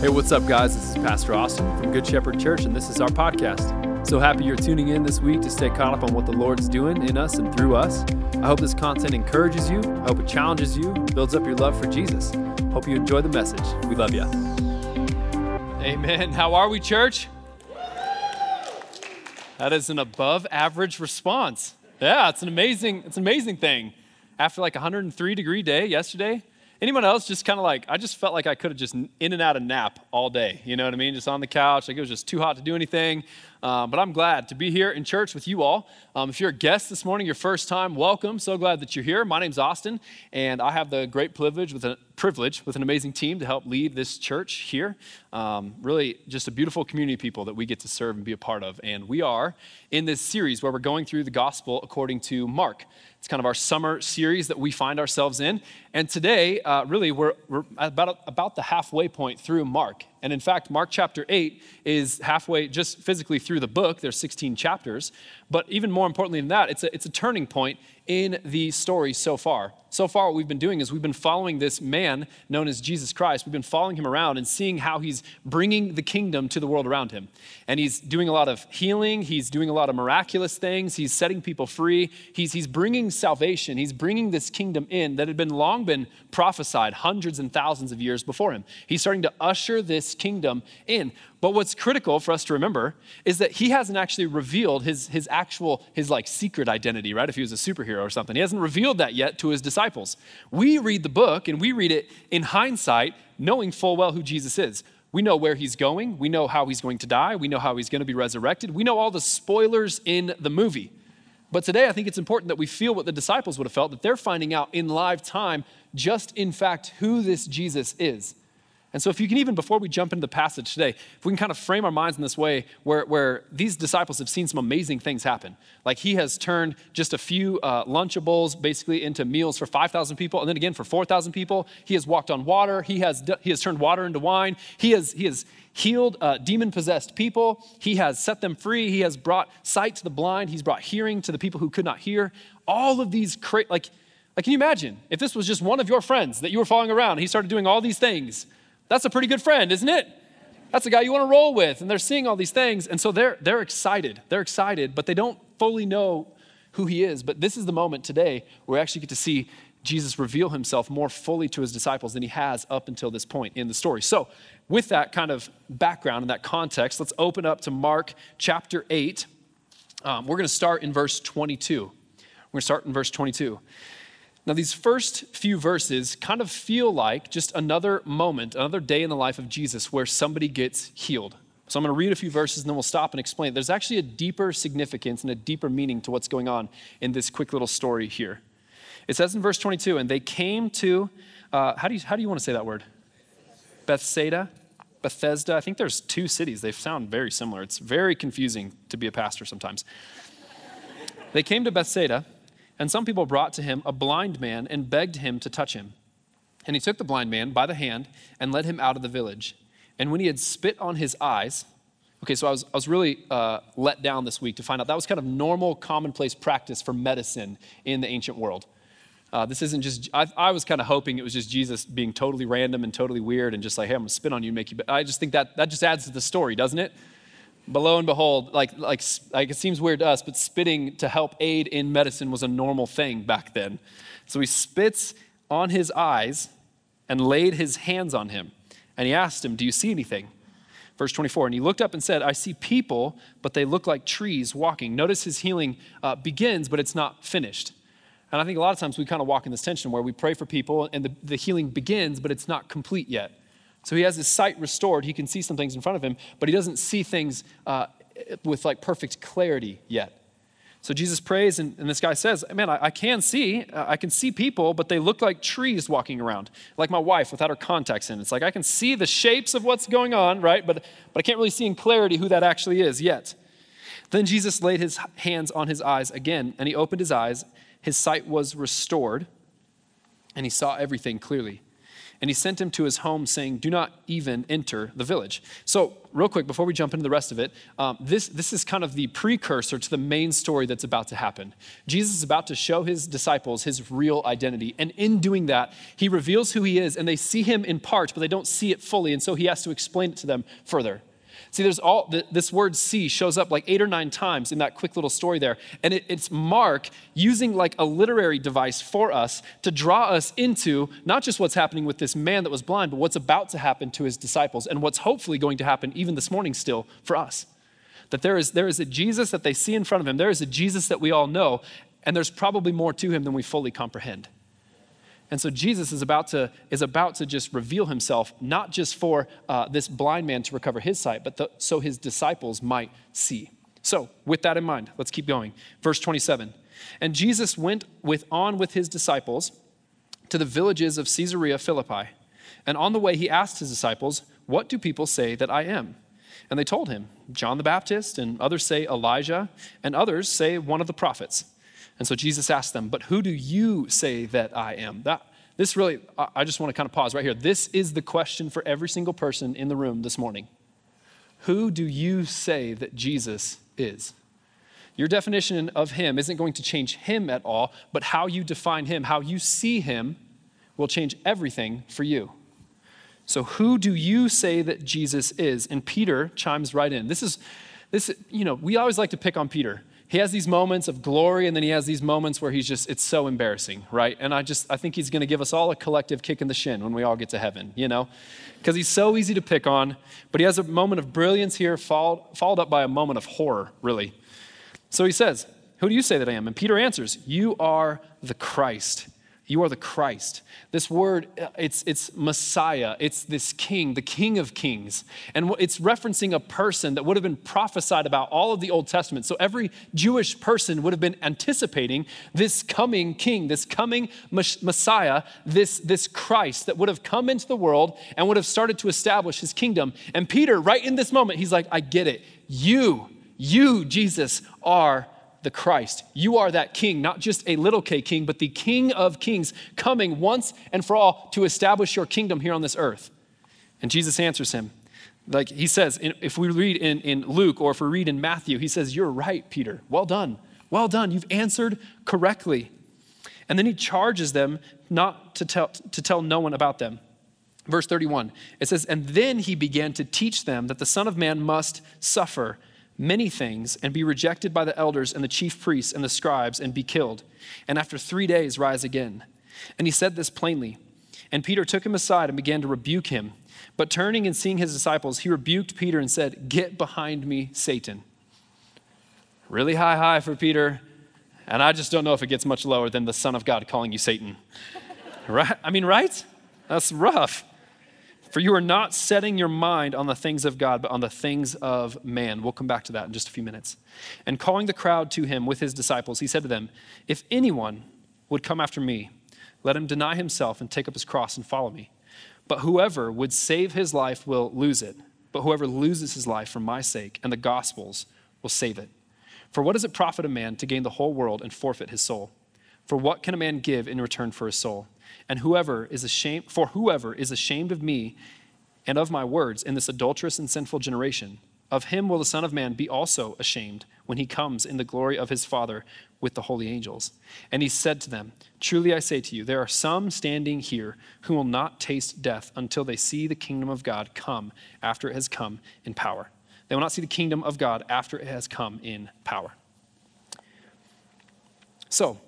Hey, what's up, guys? This is Pastor Austin from Good Shepherd Church, and this is our podcast. So happy you're tuning in this week to stay caught up on what the Lord's doing in us and through us. I hope this content encourages you, I hope it challenges you, builds up your love for Jesus. Hope you enjoy the message. We love you. Amen. How are we, church? That is an above average response. Yeah, it's an amazing, it's an amazing thing. After like a 103 degree day yesterday, Anyone else just kind of like, I just felt like I could have just in and out a nap all day. You know what I mean? Just on the couch. Like it was just too hot to do anything. Um, but I'm glad to be here in church with you all. Um, if you're a guest this morning, your first time, welcome. So glad that you're here. My name's Austin, and I have the great privilege with a privilege with an amazing team to help lead this church here. Um, really, just a beautiful community of people that we get to serve and be a part of. And we are in this series where we're going through the gospel according to Mark. It's kind of our summer series that we find ourselves in. And today, uh, really, we're, we're about, about the halfway point through Mark. And in fact, Mark chapter 8 is halfway just physically through the book. There's 16 chapters. But even more importantly than that, it's a, it's a turning point in the story so far. So far, what we've been doing is we've been following this man known as Jesus Christ. We've been following him around and seeing how he's bringing the kingdom to the world around him. And he's doing a lot of healing, he's doing a lot of miraculous things, he's setting people free, he's, he's bringing salvation, he's bringing this kingdom in that had been long been prophesied hundreds and thousands of years before him. He's starting to usher this kingdom in. But what's critical for us to remember is that he hasn't actually revealed his, his actual, his like secret identity, right? If he was a superhero or something. He hasn't revealed that yet to his disciples. We read the book and we read it in hindsight, knowing full well who Jesus is. We know where he's going. We know how he's going to die. We know how he's going to be resurrected. We know all the spoilers in the movie. But today, I think it's important that we feel what the disciples would have felt, that they're finding out in live time just in fact who this Jesus is. And so, if you can even, before we jump into the passage today, if we can kind of frame our minds in this way where, where these disciples have seen some amazing things happen. Like he has turned just a few uh, Lunchables basically into meals for 5,000 people, and then again for 4,000 people. He has walked on water. He has, he has turned water into wine. He has, he has healed uh, demon possessed people. He has set them free. He has brought sight to the blind. He's brought hearing to the people who could not hear. All of these, cra- like, like, can you imagine if this was just one of your friends that you were following around he started doing all these things? That's a pretty good friend, isn't it? That's a guy you want to roll with. And they're seeing all these things. And so they're, they're excited. They're excited, but they don't fully know who he is. But this is the moment today where we actually get to see Jesus reveal himself more fully to his disciples than he has up until this point in the story. So, with that kind of background and that context, let's open up to Mark chapter 8. Um, we're going to start in verse 22. We're going to start in verse 22. Now, these first few verses kind of feel like just another moment, another day in the life of Jesus where somebody gets healed. So I'm going to read a few verses and then we'll stop and explain. There's actually a deeper significance and a deeper meaning to what's going on in this quick little story here. It says in verse 22, and they came to, uh, how, do you, how do you want to say that word? Bethsaida, Bethesda. I think there's two cities. They sound very similar. It's very confusing to be a pastor sometimes. they came to Bethsaida and some people brought to him a blind man and begged him to touch him. And he took the blind man by the hand and led him out of the village. And when he had spit on his eyes, okay, so I was, I was really uh, let down this week to find out that was kind of normal, commonplace practice for medicine in the ancient world. Uh, this isn't just, I, I was kind of hoping it was just Jesus being totally random and totally weird and just like, hey, I'm going to spit on you and make you, I just think that that just adds to the story, doesn't it? But lo and behold, like, like, like it seems weird to us, but spitting to help aid in medicine was a normal thing back then. So he spits on his eyes and laid his hands on him. And he asked him, Do you see anything? Verse 24, and he looked up and said, I see people, but they look like trees walking. Notice his healing uh, begins, but it's not finished. And I think a lot of times we kind of walk in this tension where we pray for people and the, the healing begins, but it's not complete yet. So he has his sight restored. He can see some things in front of him, but he doesn't see things uh, with like perfect clarity yet. So Jesus prays, and, and this guy says, Man, I, I can see. Uh, I can see people, but they look like trees walking around, like my wife without her contacts in. It's like I can see the shapes of what's going on, right? But, but I can't really see in clarity who that actually is yet. Then Jesus laid his hands on his eyes again, and he opened his eyes. His sight was restored, and he saw everything clearly. And he sent him to his home, saying, Do not even enter the village. So, real quick, before we jump into the rest of it, um, this, this is kind of the precursor to the main story that's about to happen. Jesus is about to show his disciples his real identity. And in doing that, he reveals who he is, and they see him in part, but they don't see it fully. And so he has to explain it to them further. See, there's all this word see shows up like eight or nine times in that quick little story there. And it, it's Mark using like a literary device for us to draw us into not just what's happening with this man that was blind, but what's about to happen to his disciples and what's hopefully going to happen even this morning still for us. That there is, there is a Jesus that they see in front of him, there is a Jesus that we all know, and there's probably more to him than we fully comprehend. And so Jesus is about to, is about to just reveal himself, not just for uh, this blind man to recover his sight, but the, so his disciples might see. So, with that in mind, let's keep going. Verse 27. And Jesus went with, on with his disciples to the villages of Caesarea Philippi. And on the way, he asked his disciples, What do people say that I am? And they told him, John the Baptist, and others say Elijah, and others say one of the prophets. And so Jesus asked them, But who do you say that I am? That, this really, I just want to kind of pause right here. This is the question for every single person in the room this morning. Who do you say that Jesus is? Your definition of him isn't going to change him at all, but how you define him, how you see him, will change everything for you. So, who do you say that Jesus is? And Peter chimes right in. This is, this, you know, we always like to pick on Peter he has these moments of glory and then he has these moments where he's just it's so embarrassing right? And i just i think he's going to give us all a collective kick in the shin when we all get to heaven you know? Because he's so easy to pick on but he has a moment of brilliance here followed, followed up by a moment of horror really. So he says who do you say that i am? And peter answers you are the christ you are the Christ. This word, uh, it's, it's Messiah. It's this king, the king of kings. And it's referencing a person that would have been prophesied about all of the Old Testament. So every Jewish person would have been anticipating this coming king, this coming Messiah, this, this Christ that would have come into the world and would have started to establish his kingdom. And Peter, right in this moment, he's like, I get it. You, you, Jesus, are the Christ. You are that king, not just a little k king, but the king of kings coming once and for all to establish your kingdom here on this earth. And Jesus answers him. Like he says, if we read in, in Luke or if we read in Matthew, he says, You're right, Peter. Well done. Well done. You've answered correctly. And then he charges them not to tell, to tell no one about them. Verse 31, it says, And then he began to teach them that the Son of Man must suffer many things and be rejected by the elders and the chief priests and the scribes and be killed, and after three days rise again. And he said this plainly. And Peter took him aside and began to rebuke him. But turning and seeing his disciples, he rebuked Peter and said, Get behind me, Satan. Really high, high for Peter. And I just don't know if it gets much lower than the Son of God calling you Satan. right? I mean, right? That's rough. For you are not setting your mind on the things of God, but on the things of man. We'll come back to that in just a few minutes. And calling the crowd to him with his disciples, he said to them, If anyone would come after me, let him deny himself and take up his cross and follow me. But whoever would save his life will lose it. But whoever loses his life for my sake and the gospel's will save it. For what does it profit a man to gain the whole world and forfeit his soul? For what can a man give in return for his soul? And whoever is ashamed, for whoever is ashamed of me and of my words in this adulterous and sinful generation, of him will the Son of Man be also ashamed when he comes in the glory of his Father with the holy angels. And he said to them, Truly I say to you, there are some standing here who will not taste death until they see the kingdom of God come after it has come in power. They will not see the kingdom of God after it has come in power. So,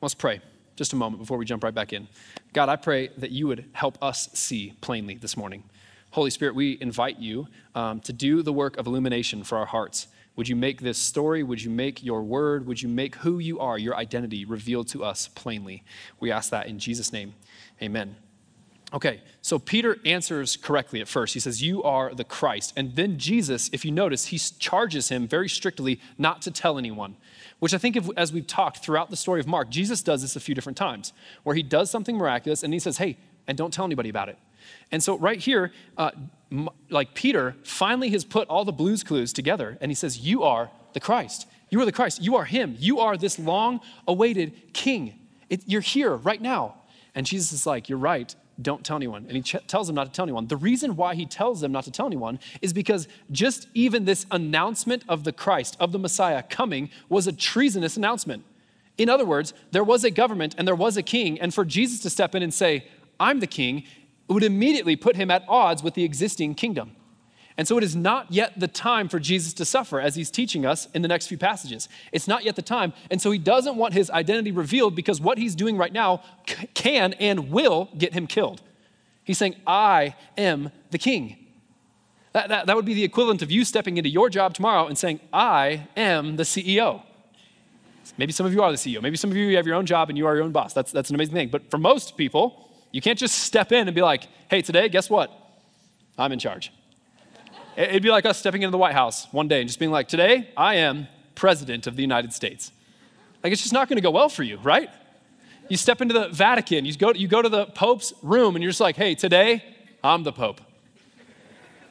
let's pray just a moment before we jump right back in. God, I pray that you would help us see plainly this morning. Holy Spirit, we invite you um, to do the work of illumination for our hearts. Would you make this story, would you make your word, would you make who you are, your identity, revealed to us plainly? We ask that in Jesus' name. Amen. Okay, so Peter answers correctly at first. He says, You are the Christ. And then Jesus, if you notice, he charges him very strictly not to tell anyone which I think, if, as we've talked throughout the story of Mark, Jesus does this a few different times, where he does something miraculous and he says, hey, and don't tell anybody about it. And so, right here, uh, like Peter finally has put all the Blue's Clues together and he says, You are the Christ. You are the Christ. You are him. You are this long awaited king. It, you're here right now. And Jesus is like, You're right, don't tell anyone. And he ch- tells them not to tell anyone. The reason why he tells them not to tell anyone is because just even this announcement of the Christ, of the Messiah coming, was a treasonous announcement. In other words, there was a government and there was a king, and for Jesus to step in and say, I'm the king, would immediately put him at odds with the existing kingdom. And so it is not yet the time for Jesus to suffer, as he's teaching us in the next few passages. It's not yet the time. And so he doesn't want his identity revealed because what he's doing right now can and will get him killed. He's saying, I am the king. That, that, that would be the equivalent of you stepping into your job tomorrow and saying, I am the CEO. Maybe some of you are the CEO. Maybe some of you have your own job and you are your own boss. That's, that's an amazing thing. But for most people, you can't just step in and be like, hey, today, guess what? I'm in charge. It'd be like us stepping into the White House one day and just being like, today, I am president of the United States. Like, it's just not going to go well for you, right? You step into the Vatican, you go, you go to the Pope's room, and you're just like, hey, today, I'm the Pope.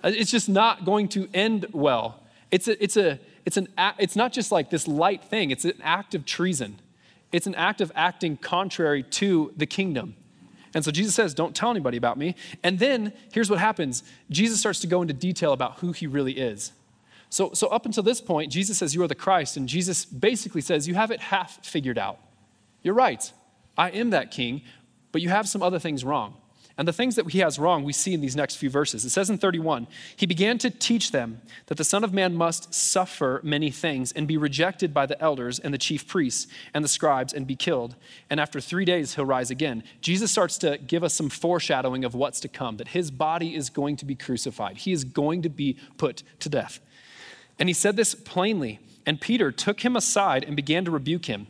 Uh, it's just not going to end well. It's, a, it's, a, it's, an, it's not just like this light thing, it's an act of treason. It's an act of acting contrary to the kingdom. And so Jesus says, Don't tell anybody about me. And then here's what happens Jesus starts to go into detail about who he really is. So, so up until this point, Jesus says, You are the Christ. And Jesus basically says, You have it half figured out. You're right. I am that king, but you have some other things wrong. And the things that he has wrong, we see in these next few verses. It says in 31 He began to teach them that the Son of Man must suffer many things and be rejected by the elders and the chief priests and the scribes and be killed. And after three days, he'll rise again. Jesus starts to give us some foreshadowing of what's to come, that his body is going to be crucified, he is going to be put to death. And he said this plainly. And Peter took him aside and began to rebuke him.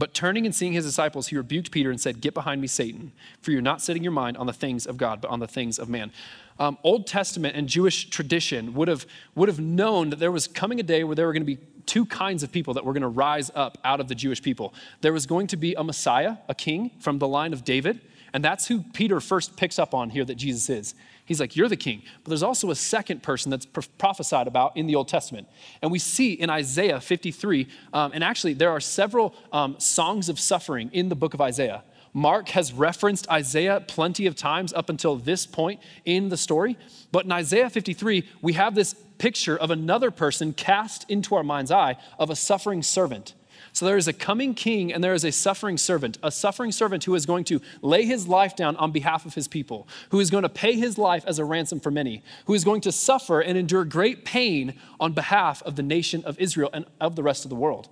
But turning and seeing his disciples, he rebuked Peter and said, Get behind me, Satan, for you're not setting your mind on the things of God, but on the things of man. Um, Old Testament and Jewish tradition would have, would have known that there was coming a day where there were going to be two kinds of people that were going to rise up out of the Jewish people. There was going to be a Messiah, a king from the line of David, and that's who Peter first picks up on here that Jesus is. He's like, You're the king. But there's also a second person that's prophesied about in the Old Testament. And we see in Isaiah 53, um, and actually, there are several um, songs of suffering in the book of Isaiah. Mark has referenced Isaiah plenty of times up until this point in the story. But in Isaiah 53, we have this picture of another person cast into our mind's eye of a suffering servant. So there is a coming king and there is a suffering servant, a suffering servant who is going to lay his life down on behalf of his people, who is going to pay his life as a ransom for many, who is going to suffer and endure great pain on behalf of the nation of Israel and of the rest of the world.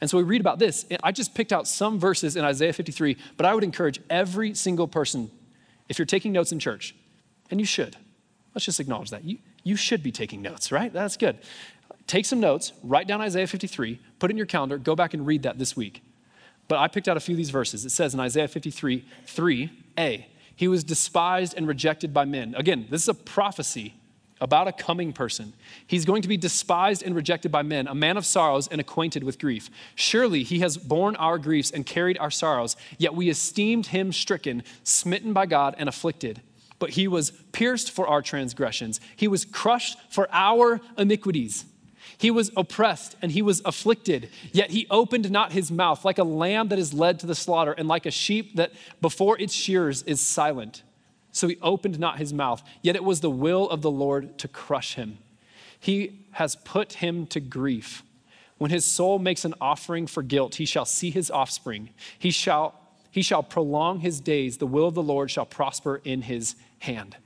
And so we read about this. I just picked out some verses in Isaiah 53, but I would encourage every single person, if you're taking notes in church, and you should, let's just acknowledge that. You, you should be taking notes, right? That's good take some notes, write down Isaiah 53, put it in your calendar, go back and read that this week. But I picked out a few of these verses. It says in Isaiah 53, 3a, he was despised and rejected by men. Again, this is a prophecy about a coming person. He's going to be despised and rejected by men, a man of sorrows and acquainted with grief. Surely he has borne our griefs and carried our sorrows, yet we esteemed him stricken, smitten by God, and afflicted. But he was pierced for our transgressions, he was crushed for our iniquities. He was oppressed and he was afflicted, yet he opened not his mouth, like a lamb that is led to the slaughter, and like a sheep that before its shears is silent. So he opened not his mouth, yet it was the will of the Lord to crush him. He has put him to grief. When his soul makes an offering for guilt, he shall see his offspring. He shall, he shall prolong his days. The will of the Lord shall prosper in his hand.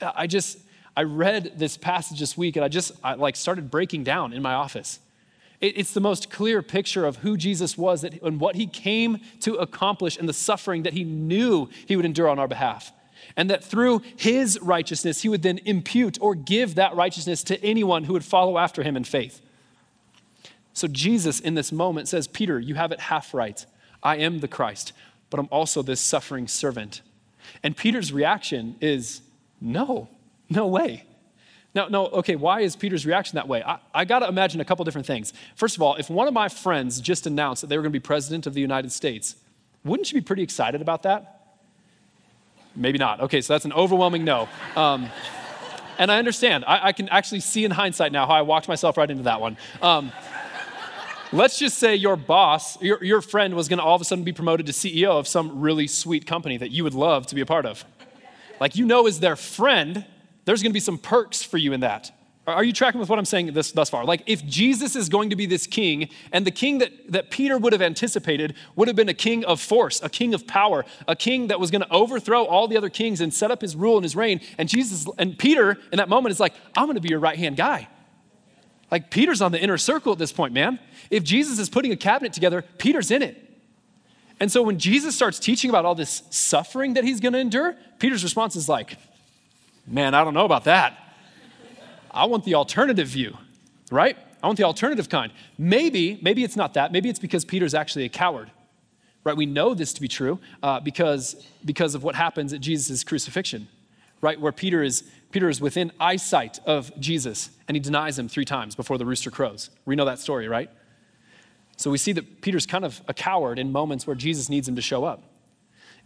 I just, I read this passage this week and I just I like started breaking down in my office. It, it's the most clear picture of who Jesus was that, and what he came to accomplish and the suffering that he knew he would endure on our behalf. And that through his righteousness, he would then impute or give that righteousness to anyone who would follow after him in faith. So Jesus in this moment says, Peter, you have it half right. I am the Christ, but I'm also this suffering servant. And Peter's reaction is, no, no way. No, no, okay, why is Peter's reaction that way? I, I got to imagine a couple different things. First of all, if one of my friends just announced that they were going to be president of the United States, wouldn't you be pretty excited about that? Maybe not. Okay, so that's an overwhelming no. Um, and I understand. I, I, can actually see in hindsight now how I walked myself right into that one. Um, let's just say your boss, your, your friend was going to all of a sudden be promoted to CEO of some really sweet company that you would love to be a part of. Like you know, as their friend, there's going to be some perks for you in that. Are you tracking with what I'm saying this, thus far? Like, if Jesus is going to be this king, and the king that, that Peter would have anticipated would have been a king of force, a king of power, a king that was going to overthrow all the other kings and set up his rule and his reign. And Jesus and Peter in that moment is like, I'm going to be your right hand guy. Like, Peter's on the inner circle at this point, man. If Jesus is putting a cabinet together, Peter's in it. And so when Jesus starts teaching about all this suffering that he's going to endure, Peter's response is like, man, I don't know about that. I want the alternative view, right? I want the alternative kind. Maybe, maybe it's not that. Maybe it's because Peter's actually a coward, right? We know this to be true uh, because, because of what happens at Jesus' crucifixion, right? Where Peter is, Peter is within eyesight of Jesus and he denies him three times before the rooster crows. We know that story, right? So we see that Peter's kind of a coward in moments where Jesus needs him to show up.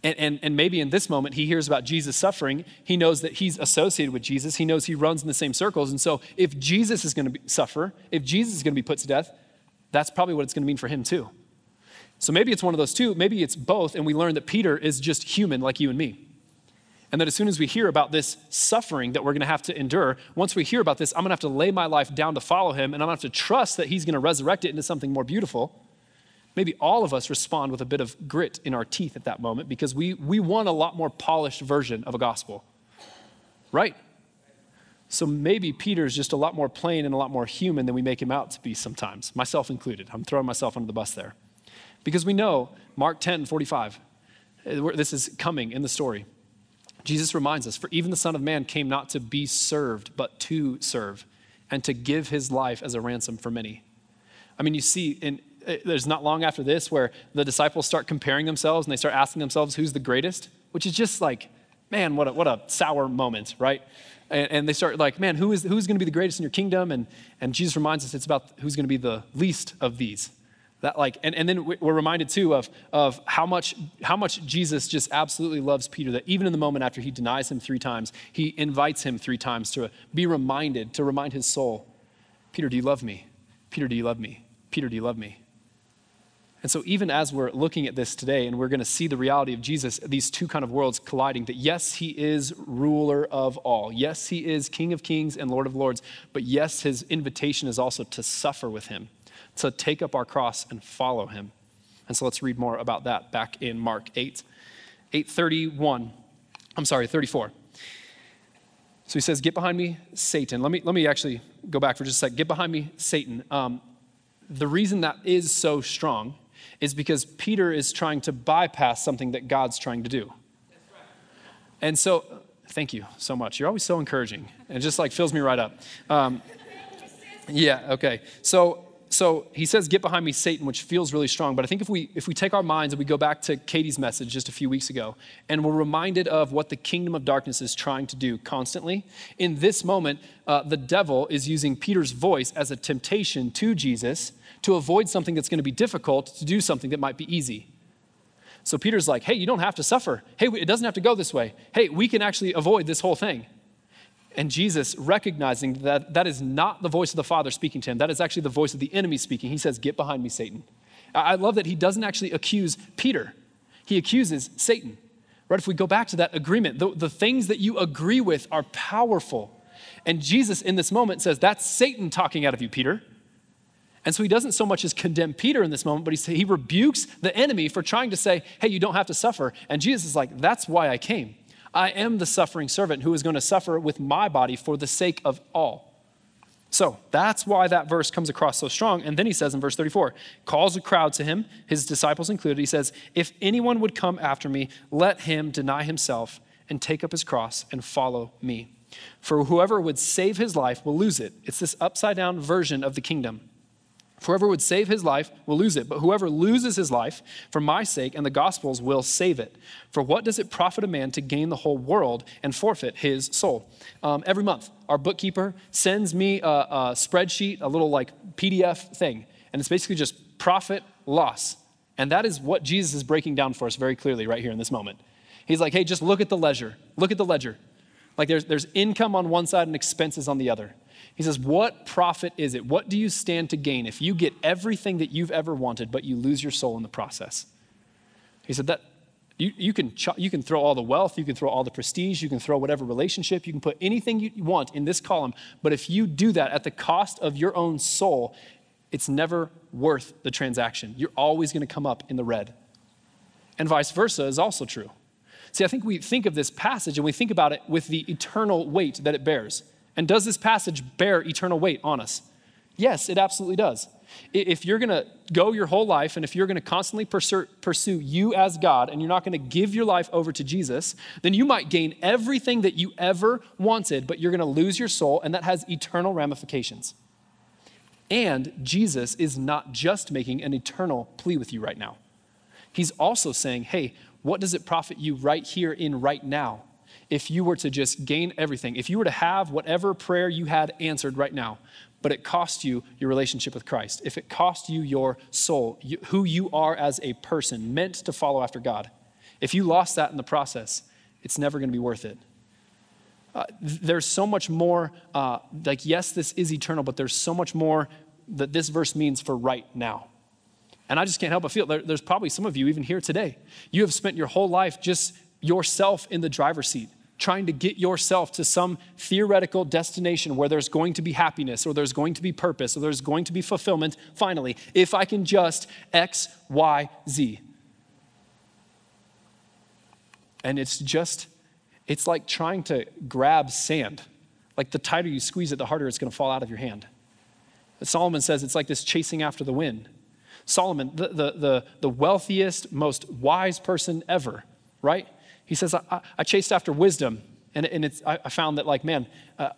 And, and, and maybe in this moment, he hears about Jesus suffering. He knows that he's associated with Jesus. He knows he runs in the same circles. And so, if Jesus is going to suffer, if Jesus is going to be put to death, that's probably what it's going to mean for him too. So, maybe it's one of those two. Maybe it's both. And we learn that Peter is just human like you and me. And that as soon as we hear about this suffering that we're going to have to endure, once we hear about this, I'm going to have to lay my life down to follow him. And I'm going to have to trust that he's going to resurrect it into something more beautiful. Maybe all of us respond with a bit of grit in our teeth at that moment because we, we want a lot more polished version of a gospel. Right? So maybe Peter is just a lot more plain and a lot more human than we make him out to be sometimes, myself included. I'm throwing myself under the bus there. Because we know, Mark 10 45, uh, this is coming in the story. Jesus reminds us, For even the Son of Man came not to be served, but to serve, and to give his life as a ransom for many. I mean, you see in Uh, there's not long after this where the disciples start comparing themselves and they start asking themselves who's the greatest, which is just like, man, what a, what a sour moment, right? And, and they start like, man, who is, who's going to be the greatest in your kingdom? And, and Jesus reminds us it's about who's going to be the least of these. That like, and, and then we're reminded too of, of how, much, how much Jesus just absolutely loves Peter, that even in the moment after he denies him three times, he invites him three times to be reminded, to remind his soul, Peter, do you love me? Peter, do you love me? Peter, do you love me? And so, even as we're looking at this today and we're going to see the reality of Jesus, these two kind of worlds colliding, that yes, he is ruler of all. Yes, he is King of kings and Lord of lords. But yes, his invitation is also to suffer with him, to take up our cross and follow him. And so, let's read more about that back in Mark 8, 831. I'm sorry, 34. So he says, Get behind me, Satan. Let me, let me actually go back for just a sec. Get behind me, Satan. Um, the reason that is so strong is because Peter is trying to bypass something that God's trying to do. And so, thank you so much. You're always so encouraging. It just like fills me right up. Um, yeah, okay. So, so he says, Get behind me, Satan, which feels really strong. But I think if we, if we take our minds and we go back to Katie's message just a few weeks ago, and we're reminded of what the kingdom of darkness is trying to do constantly, in this moment, uh, the devil is using Peter's voice as a temptation to Jesus to avoid something that's going to be difficult to do something that might be easy. So Peter's like, hey, you don't have to suffer. Hey, it doesn't have to go this way. Hey, we can actually avoid this whole thing. And Jesus, recognizing that that is not the voice of the Father speaking to him, that is actually the voice of the enemy speaking, he says, Get behind me, Satan. I love that he doesn't actually accuse Peter, he accuses Satan. Right? If we go back to that agreement, the, the things that you agree with are powerful. And Jesus, in this moment, says, That's Satan talking out of you, Peter. And so he doesn't so much as condemn Peter in this moment, but he, he rebukes the enemy for trying to say, hey, you don't have to suffer. And Jesus is like, that's why I came. I am the suffering servant who is going to suffer with my body for the sake of all. So that's why that verse comes across so strong. And then he says in verse 34, calls a crowd to him, his disciples included. He says, If anyone would come after me, let him deny himself and take up his cross and follow me. For whoever would save his life will lose it. It's this upside down version of the kingdom. Whoever would save his life will lose it, but whoever loses his life for my sake and the gospel's will save it. For what does it profit a man to gain the whole world and forfeit his soul? Um, every month, our bookkeeper sends me a, a spreadsheet, a little like PDF thing, and it's basically just profit loss. And that is what Jesus is breaking down for us very clearly right here in this moment. He's like, hey, just look at the ledger. Look at the ledger. Like there's, there's income on one side and expenses on the other. He says, What profit is it? What do you stand to gain if you get everything that you've ever wanted, but you lose your soul in the process? He said, That you, you, can, you can throw all the wealth, you can throw all the prestige, you can throw whatever relationship, you can put anything you want in this column, but if you do that at the cost of your own soul, it's never worth the transaction. You're always going to come up in the red. And vice versa is also true. See, I think we think of this passage and we think about it with the eternal weight that it bears. And does this passage bear eternal weight on us? Yes, it absolutely does. If you're going to go your whole life and if you're going to constantly pursue you as God and you're not going to give your life over to Jesus, then you might gain everything that you ever wanted, but you're going to lose your soul, and that has eternal ramifications. And Jesus is not just making an eternal plea with you right now. He's also saying, hey, what does it profit you right here in right now if you were to just gain everything? If you were to have whatever prayer you had answered right now, but it cost you your relationship with Christ, if it cost you your soul, you, who you are as a person, meant to follow after God, if you lost that in the process, it's never going to be worth it. Uh, there's so much more, uh, like, yes, this is eternal, but there's so much more that this verse means for right now. And I just can't help but feel there, there's probably some of you, even here today, you have spent your whole life just yourself in the driver's seat trying to get yourself to some theoretical destination where there's going to be happiness or there's going to be purpose or there's going to be fulfillment, finally, if I can just X, Y, Z. And it's just, it's like trying to grab sand. Like the tighter you squeeze it, the harder it's going to fall out of your hand. Solomon says it's like this chasing after the wind. Solomon, the, the, the, the wealthiest, most wise person ever, right? He says, I, I chased after wisdom, and, and it's, I, I found that, like, man, uh,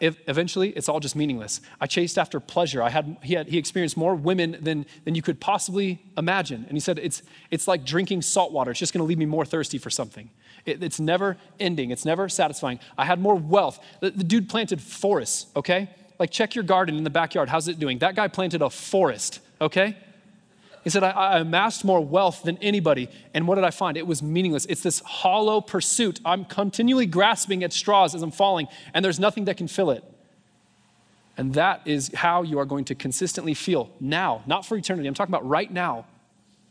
eventually it's all just meaningless. I chased after pleasure. I had, he, had, he experienced more women than, than you could possibly imagine. And he said, it's, it's like drinking salt water. It's just going to leave me more thirsty for something. It, it's never ending, it's never satisfying. I had more wealth. The, the dude planted forests, okay? Like, check your garden in the backyard. How's it doing? That guy planted a forest, okay? He said, I, I, amassed more wealth than anybody. And what did I find? It was meaningless. It's this hollow pursuit. I'm continually grasping at straws as I'm falling, and there's nothing that can fill it. And that is how you are going to consistently feel now, not for eternity. I'm talking about right now.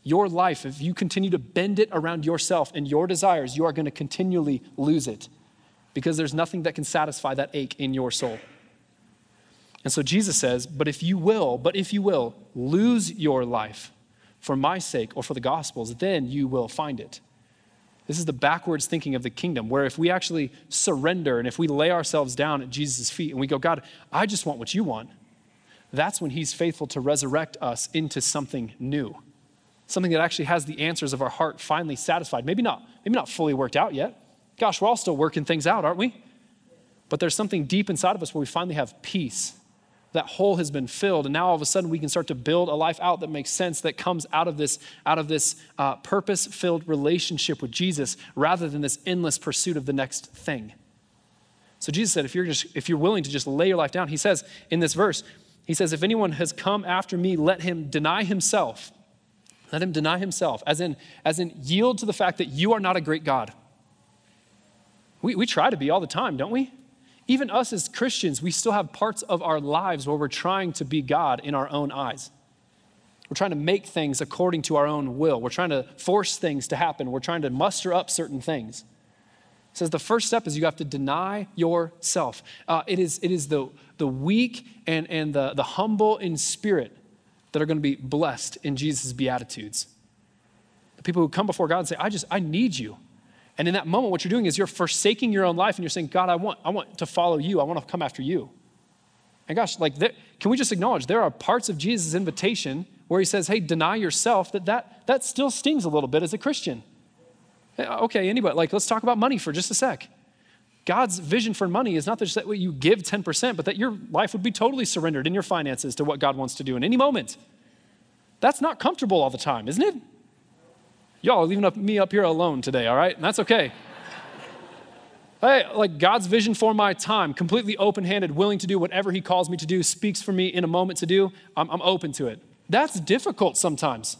Your life, if you continue to bend it around yourself and your desires, you are going to continually lose it because there's nothing that can satisfy that ache in your soul. And so Jesus says, But if you will, but if you will, lose your life for my sake or for the gospel's, then you will find it. This is the backwards thinking of the kingdom, where if we actually surrender and if we lay ourselves down at Jesus' feet and we go, God, I just want what you want, that's when He's faithful to resurrect us into something new, something that actually has the answers of our heart finally satisfied. Maybe not, maybe not fully worked out yet. Gosh, we're all still working things out, aren't we? But there's something deep inside of us where we finally have peace that hole has been filled. And now all of a sudden we can start to build a life out that makes sense that comes out of this out of this uh, purpose-filled relationship with jesus rather than this endless pursuit of the next thing. So jesus said if you're just if you're willing to just lay your life down he says in this verse he says if anyone has come after me let him deny himself. Let him deny himself as in as in yield to the fact that you are not a great god. We, we try to be all the time don't we even us as Christians, we still have parts of our lives where we're trying to be God in our own eyes. We're trying to make things according to our own will. We're trying to force things to happen. We're trying to muster up certain things. It says the first step is you have to deny yourself. Uh, it is, it is the, the weak and, and the, the humble in spirit that are going to be blessed in Jesus' Beatitudes. The people who come before God and say, I just, I need you. And in that moment, what you're doing is you're forsaking your own life and you're saying, God, I want, I want to follow you. I want to come after you. And gosh, like, there, can we just acknowledge there are parts of Jesus' invitation where he says, hey, deny yourself, that, that that still stings a little bit as a Christian. Eh, okay, anybody, like, let's talk about money for just a sec. God's vision for money is not just that you give 10%, but that your life would be totally surrendered in your finances to what God wants to do in any moment. That's not comfortable all the time, isn't it? Y'all are leaving up, me up here alone today, all right? And that's okay. hey, like God's vision for my time, completely open handed, willing to do whatever He calls me to do, speaks for me in a moment to do, I'm, I'm open to it. That's difficult sometimes.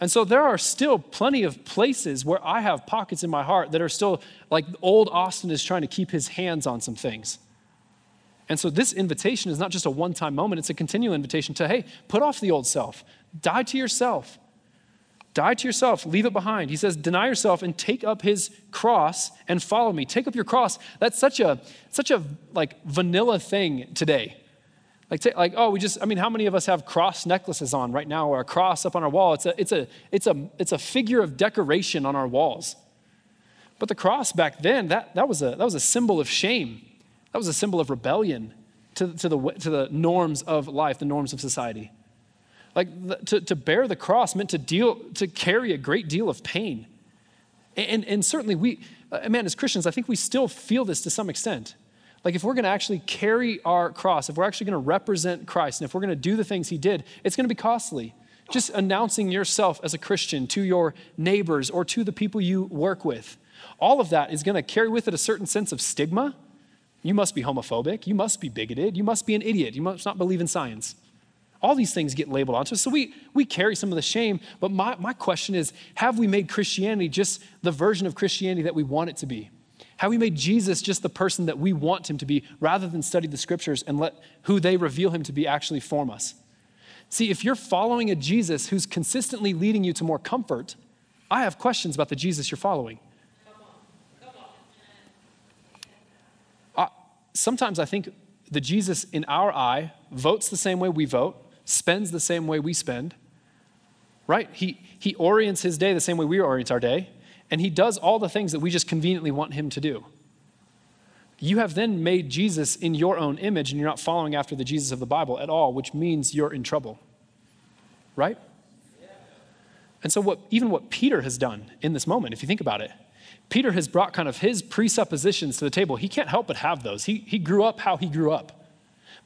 And so there are still plenty of places where I have pockets in my heart that are still like old Austin is trying to keep his hands on some things. And so this invitation is not just a one time moment, it's a continual invitation to, hey, put off the old self, die to yourself. Die to yourself, leave it behind. He says, deny yourself and take up his cross and follow me. Take up your cross. That's such a such a like vanilla thing today. Like, t- like, oh, we just, I mean, how many of us have cross necklaces on right now or a cross up on our wall? It's a, it's a, it's a, it's a figure of decoration on our walls. But the cross back then, that, that, was a, that was a symbol of shame. That was a symbol of rebellion to, to, the, to the norms of life, the norms of society. Like to, to bear the cross meant to deal, to carry a great deal of pain. And, and certainly we, uh, man, as Christians, I think we still feel this to some extent. Like, if we're going to actually carry our cross, if we're actually going to represent Christ, and if we're going to do the things he did, it's going to be costly. Just announcing yourself as a Christian to your neighbors or to the people you work with, all of that is going to carry with it a certain sense of stigma. You must be homophobic. You must be bigoted. You must be an idiot. You must not believe in science. All these things get labeled onto us. So we, we carry some of the shame. But my, my question is have we made Christianity just the version of Christianity that we want it to be? Have we made Jesus just the person that we want him to be rather than study the scriptures and let who they reveal him to be actually form us. See, if you're following a Jesus who's consistently leading you to more comfort, I have questions about the Jesus you're following. Uh, sometimes I think the Jesus in our eye votes the same way we vote, spends the same way we spend, right? He, he orients his day the same way we orient our day and he does all the things that we just conveniently want him to do. You have then made Jesus in your own image, and you're not following after the Jesus of the Bible at all, which means you're in trouble. Right? And so, what, even what Peter has done in this moment, if you think about it, Peter has brought kind of his presuppositions to the table. He can't help but have those. He, he grew up how he grew up.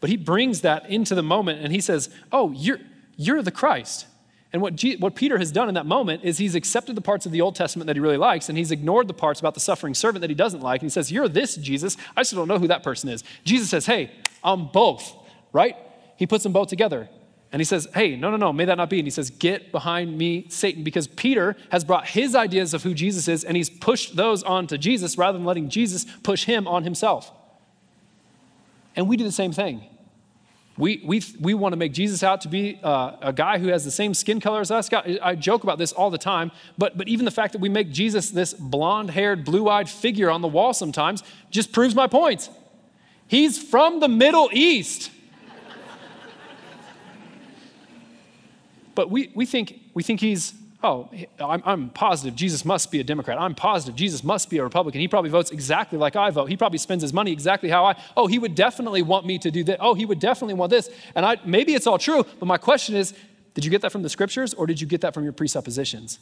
But he brings that into the moment and he says, Oh, you're, you're the Christ. And what, what Peter has done in that moment is he's accepted the parts of the Old Testament that he really likes, and he's ignored the parts about the suffering servant that he doesn't like. And he says, You're this, Jesus. I still don't know who that person is. Jesus says, Hey, I'm both, right? He puts them both together. And he says, Hey, no, no, no, may that not be. And he says, Get behind me, Satan, because Peter has brought his ideas of who Jesus is, and he's pushed those onto Jesus rather than letting Jesus push him on himself. And we do the same thing. We, we, we want to make Jesus out to be uh, a guy who has the same skin color as us. God, I joke about this all the time, but, but even the fact that we make Jesus this blonde haired, blue eyed figure on the wall sometimes just proves my point. He's from the Middle East. but we, we, think, we think he's oh, I'm, I'm, positive Jesus must be a Democrat. I'm positive Jesus must be a Republican. He probably votes exactly like I vote. He probably spends his money exactly how I. Oh, he would definitely want me to do that. Oh, he would definitely want this. And I, maybe it's all true, but my question is did you get that from the scriptures or did you get that from your presuppositions?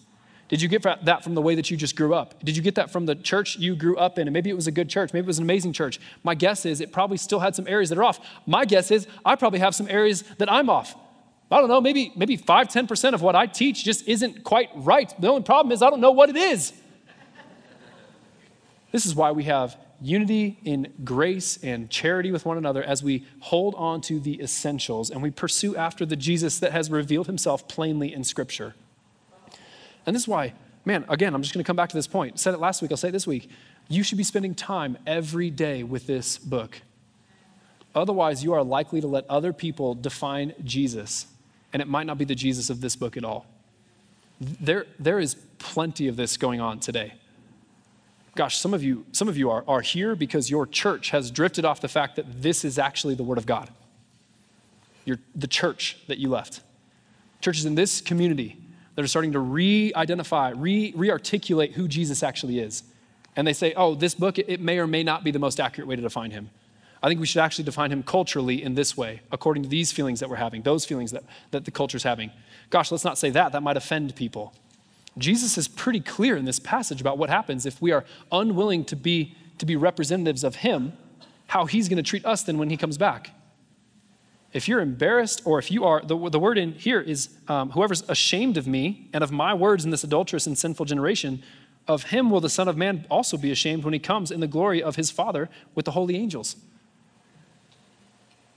Did you get that from the way that you just grew up? Did you get that from the church you grew up in? And maybe it was a good church. Maybe it was an amazing church. My guess is it probably still had some areas that are off. My guess is I probably have some areas that I'm off. I don't know, maybe, maybe 5, 10% of what I teach just isn't quite right. The only problem is I don't know what it is. This is why we have unity in grace and charity with one another as we hold on to the essentials and we pursue after the Jesus that has revealed himself plainly in Scripture. And this is why, man, again, I'm just going to come back to this point. I said it last week, I'll say it this week. You should be spending time every day with this book. Otherwise, you are likely to let other people define Jesus and it might not be the Jesus of this book at all. There, there is plenty of this going on today. Gosh, some of you, some of you are, are here because your church has drifted off the fact that this is actually the Word of God. You're the church that you left. Churches in this community that are starting to re identify, re articulate who Jesus actually is. And they say, oh, this book, it may or may not be the most accurate way to define him. I think we should actually define him culturally in this way, according to these feelings that we're having, those feelings that, that the culture's having. Gosh, let's not say that. That might offend people. Jesus is pretty clear in this passage about what happens if we are unwilling to be, to be representatives of him, how he's going to treat us then when he comes back. If you're embarrassed, or if you are, the, the word in here is um, whoever's ashamed of me and of my words in this adulterous and sinful generation, of him will the Son of Man also be ashamed when he comes in the glory of his Father with the holy angels.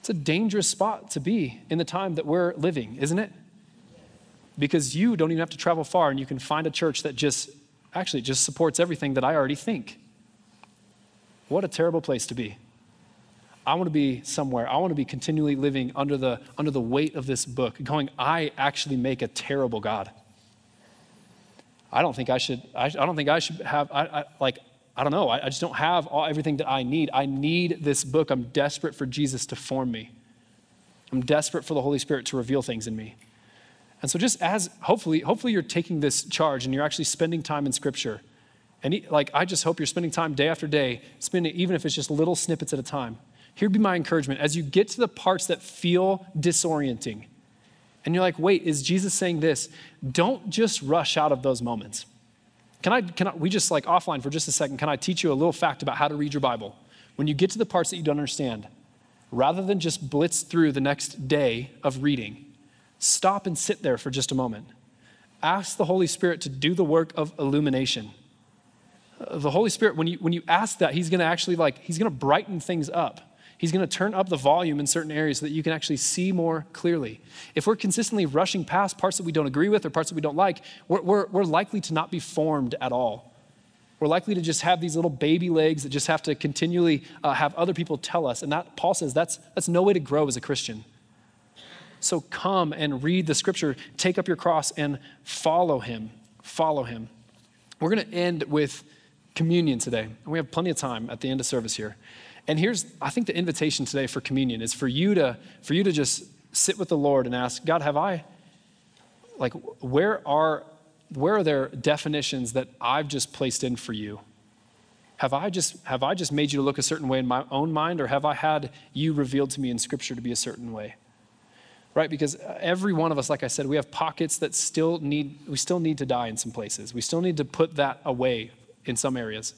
It's a dangerous spot to be in the time that we're living, isn't it? Because you don't even have to travel far and you can find a church that just actually just supports everything that I already think. What a terrible place to be. I want to be somewhere. I want to be continually living under the, under the weight of this book, going, I actually make a terrible God. I don't think I should, I, I don't think I should have, I, I like, I don't know. I, I just don't have all, everything that I need. I need this book. I'm desperate for Jesus to form me. I'm desperate for the Holy Spirit to reveal things in me. And so just as hopefully, hopefully you're taking this charge and you're actually spending time in Scripture. And like I just hope you're spending time day after day, spending even if it's just little snippets at a time. Here'd be my encouragement as you get to the parts that feel disorienting. And you're like, wait, is Jesus saying this? Don't just rush out of those moments. Can I, can I, we just like offline for just a second, can I teach you a little fact about how to read your Bible? When you get to the parts that you don't understand, rather than just blitz through the next day of reading, stop and sit there for just a moment. Ask the Holy Spirit to do the work of illumination. Uh, the Holy Spirit, when you, when you ask that, He's gonna actually like, He's gonna brighten things up. He's going to turn up the volume in certain areas so that you can actually see more clearly. If we're consistently rushing past parts that we don't agree with or parts that we don't like, we're, we're, we're likely to not be formed at all. We're likely to just have these little baby legs that just have to continually uh, have other people tell us. And that, Paul says, that's, that's no way to grow as a Christian. So come and read the scripture, take up your cross and follow him. Follow him. We're going to end with communion today. And we have plenty of time at the end of service here. And here's, I think the invitation today for communion is for you to, for you to just sit with the Lord and ask, God, have I, like, where are, where are there definitions that I've just placed in for you? Have I just, have I just made you to look a certain way in my own mind, or have I had you revealed to me in Scripture to be a certain way? Right? Because every one of us, like I said, we have pockets that still need, we still need to die in some places. We still need to put that away in some areas.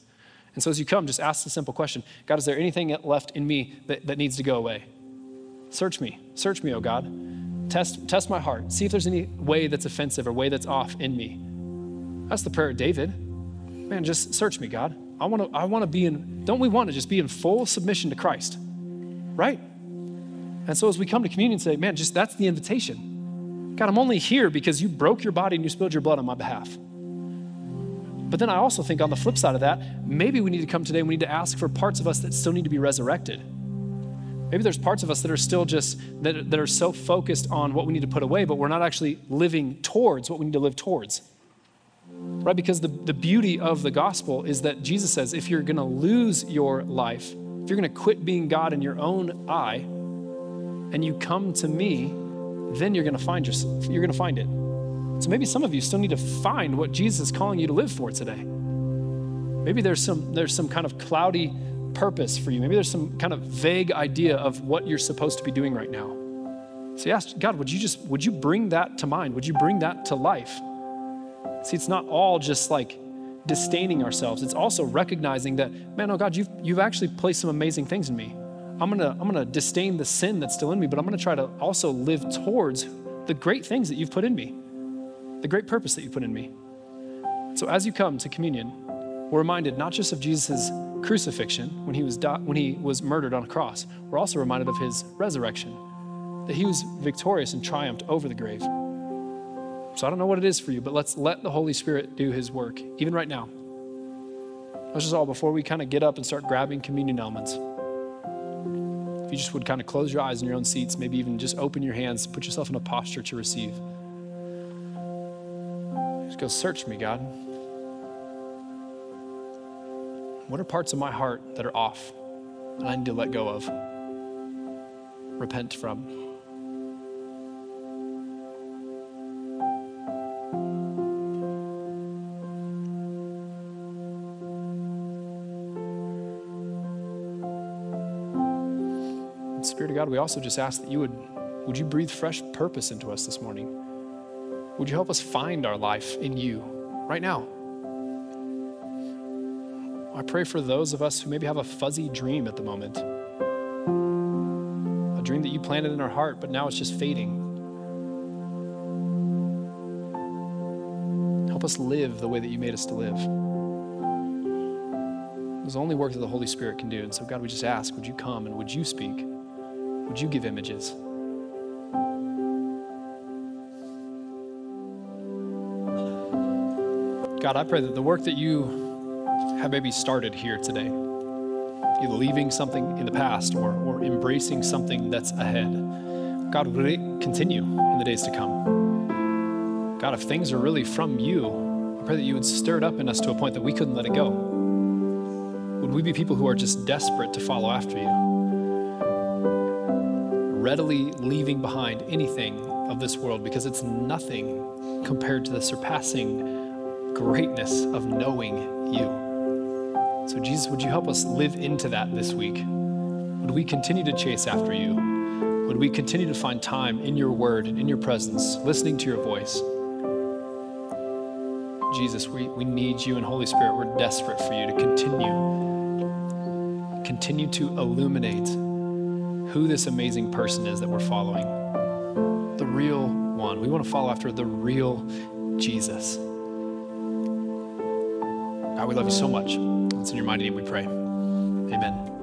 And so as you come, just ask the simple question God, is there anything left in me that, that needs to go away? Search me. Search me, oh God. Test, test my heart. See if there's any way that's offensive or way that's off in me. That's the prayer of David. Man, just search me, God. I want to I want to be in, don't we want to just be in full submission to Christ? Right? And so as we come to communion say, man, just that's the invitation. God, I'm only here because you broke your body and you spilled your blood on my behalf. But then I also think on the flip side of that, maybe we need to come today and we need to ask for parts of us that still need to be resurrected. Maybe there's parts of us that are still just, that, that are so focused on what we need to put away, but we're not actually living towards what we need to live towards. Right? Because the, the beauty of the gospel is that Jesus says if you're going to lose your life, if you're going to quit being God in your own eye, and you come to me, then you're going to find yourself, you're going to find it. So maybe some of you still need to find what Jesus is calling you to live for today. Maybe there's some, there's some kind of cloudy purpose for you. Maybe there's some kind of vague idea of what you're supposed to be doing right now. So ask God, would you just, would you bring that to mind? Would you bring that to life? See, it's not all just like disdaining ourselves. It's also recognizing that, man, oh God, you've, you've actually placed some amazing things in me. I'm gonna, I'm gonna disdain the sin that's still in me, but I'm gonna try to also live towards the great things that you've put in me the great purpose that you put in me. So as you come to communion, we're reminded not just of Jesus' crucifixion when he was di- when he was murdered on a cross. We're also reminded of his resurrection, that he was victorious and triumphed over the grave. So I don't know what it is for you, but let's let the Holy Spirit do his work, even right now. Let's just all, before we kind of get up and start grabbing communion elements, if you just would kind of close your eyes in your own seats, maybe even just open your hands, put yourself in a posture to receive. Just go, search me, God. What are parts of my heart that are off that I need to let go of, repent from? Spirit of God, we also just ask that you would, would you breathe fresh purpose into us this morning? Would you help us find our life in you right now? I pray for those of us who maybe have a fuzzy dream at the moment, a dream that you planted in our heart, but now it's just fading. Help us live the way that you made us to live. It's the only work that the Holy Spirit can do. And so, God, we just ask, would you come and would you speak? Would you give images? God, I pray that the work that you have maybe started here today, either leaving something in the past or, or embracing something that's ahead. God, would it continue in the days to come? God, if things are really from you, I pray that you would stir it up in us to a point that we couldn't let it go. Would we be people who are just desperate to follow after you? Readily leaving behind anything of this world because it's nothing compared to the surpassing greatness of knowing you. So, Jesus, would you help us live into that this week? Would we continue to chase after you? Would we continue to find time in your word and in your presence, listening to your voice? Jesus, we, we need you and Holy Spirit. We're desperate for you to continue, continue to illuminate who this amazing person is that we're following. The real one. We want to follow after the real Jesus. God, we love you so much. It's in your mighty name we pray. Amen.